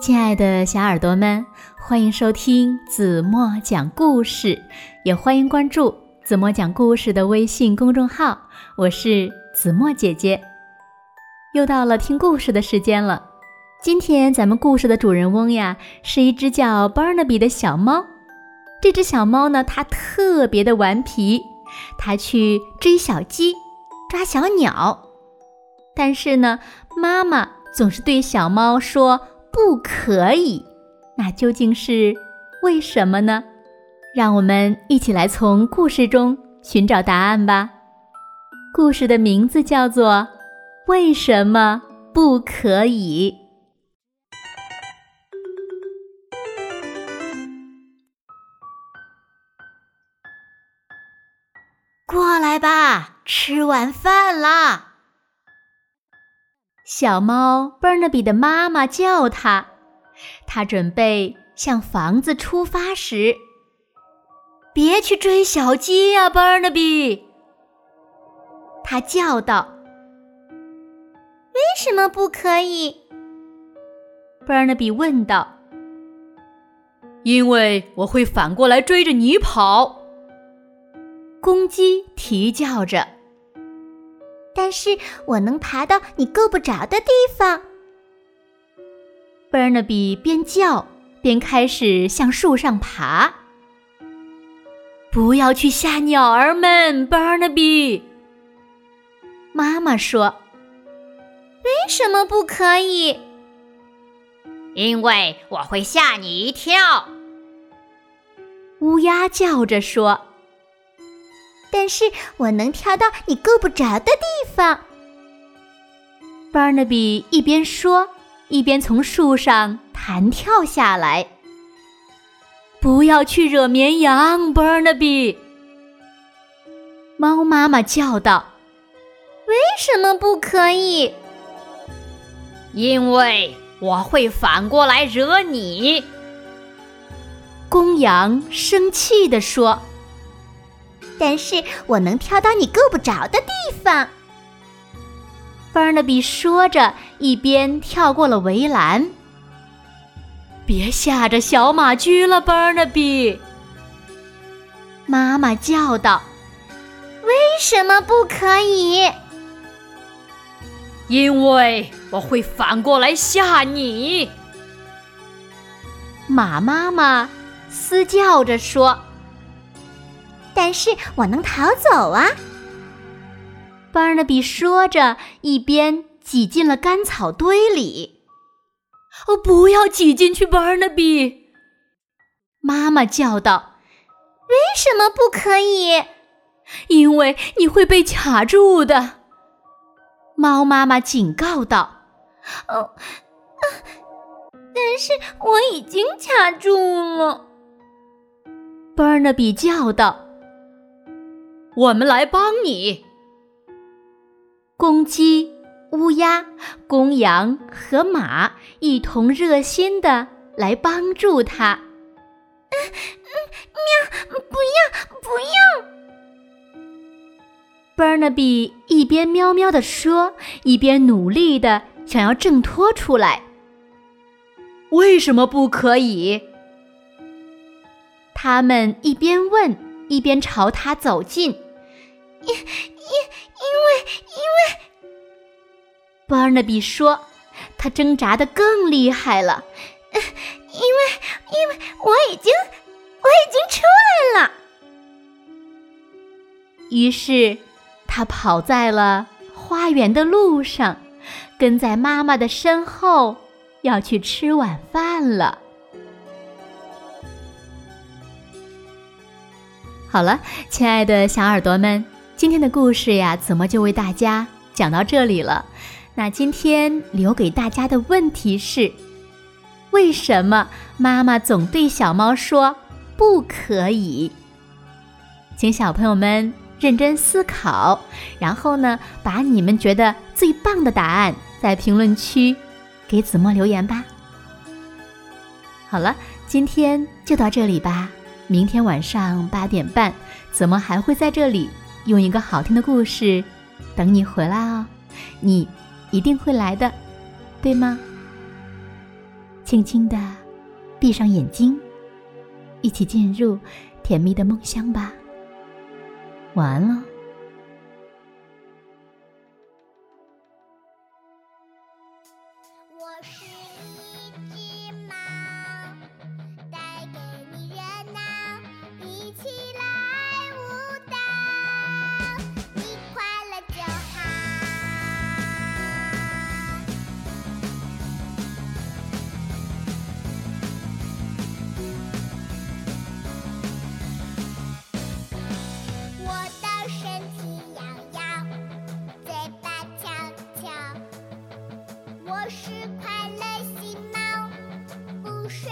亲爱的小耳朵们，欢迎收听子墨讲故事，也欢迎关注子墨讲故事的微信公众号。我是子墨姐姐，又到了听故事的时间了。今天咱们故事的主人翁呀，是一只叫 Barnaby 的小猫。这只小猫呢，它特别的顽皮，它去追小鸡、抓小鸟，但是呢，妈妈总是对小猫说。不可以，那究竟是为什么呢？让我们一起来从故事中寻找答案吧。故事的名字叫做《为什么不可以》。过来吧，吃晚饭啦！小猫 Barnaby 的妈妈叫它，它准备向房子出发时，别去追小鸡呀，Barnaby！它叫道：“为什么不可以？”Barnaby 问道。“因为我会反过来追着你跑。”公鸡啼叫着。但是我能爬到你够不着的地方。Barnaby 边叫边开始向树上爬。不要去吓鸟儿们，Barnaby。妈妈说：“为什么不可以？”因为我会吓你一跳。乌鸦叫着说。但是我能跳到你够不着的地方。Barnaby 一边说，一边从树上弹跳下来。不要去惹绵羊，Barnaby。猫妈妈叫道：“为什么不可以？”因为我会反过来惹你。公羊生气地说。但是我能跳到你够不着的地方。Barnaby 说着，一边跳过了围栏。别吓着小马驹了，Barnaby。妈妈叫道：“为什么不可以？”因为我会反过来吓你。马妈妈嘶叫着说。但是我能逃走啊！Barnaby 说着，一边挤进了干草堆里。“哦，不要挤进去，Barnaby！” 妈妈叫道。“为什么不可以？”“因为你会被卡住的。”猫妈妈警告道。“哦，但是我已经卡住了。”Barnaby 叫道。我们来帮你。公鸡、乌鸦、公羊和马一同热心的来帮助他。喵！不要！不要！Barnaby 一边喵喵的说，一边努力的想要挣脱出来。为什么不可以？他们一边问，一边朝他走近。因因因为因为巴尔纳比说，他挣扎的更厉害了。因为因为我已经我已经出来了。于是他跑在了花园的路上，跟在妈妈的身后，要去吃晚饭了。好了，亲爱的小耳朵们。今天的故事呀，怎么就为大家讲到这里了？那今天留给大家的问题是：为什么妈妈总对小猫说不可以？请小朋友们认真思考，然后呢，把你们觉得最棒的答案在评论区给子墨留言吧。好了，今天就到这里吧。明天晚上八点半，子墨还会在这里。用一个好听的故事等你回来哦，你一定会来的，对吗？轻轻的闭上眼睛，一起进入甜蜜的梦乡吧。晚安喽。是快乐星猫，不睡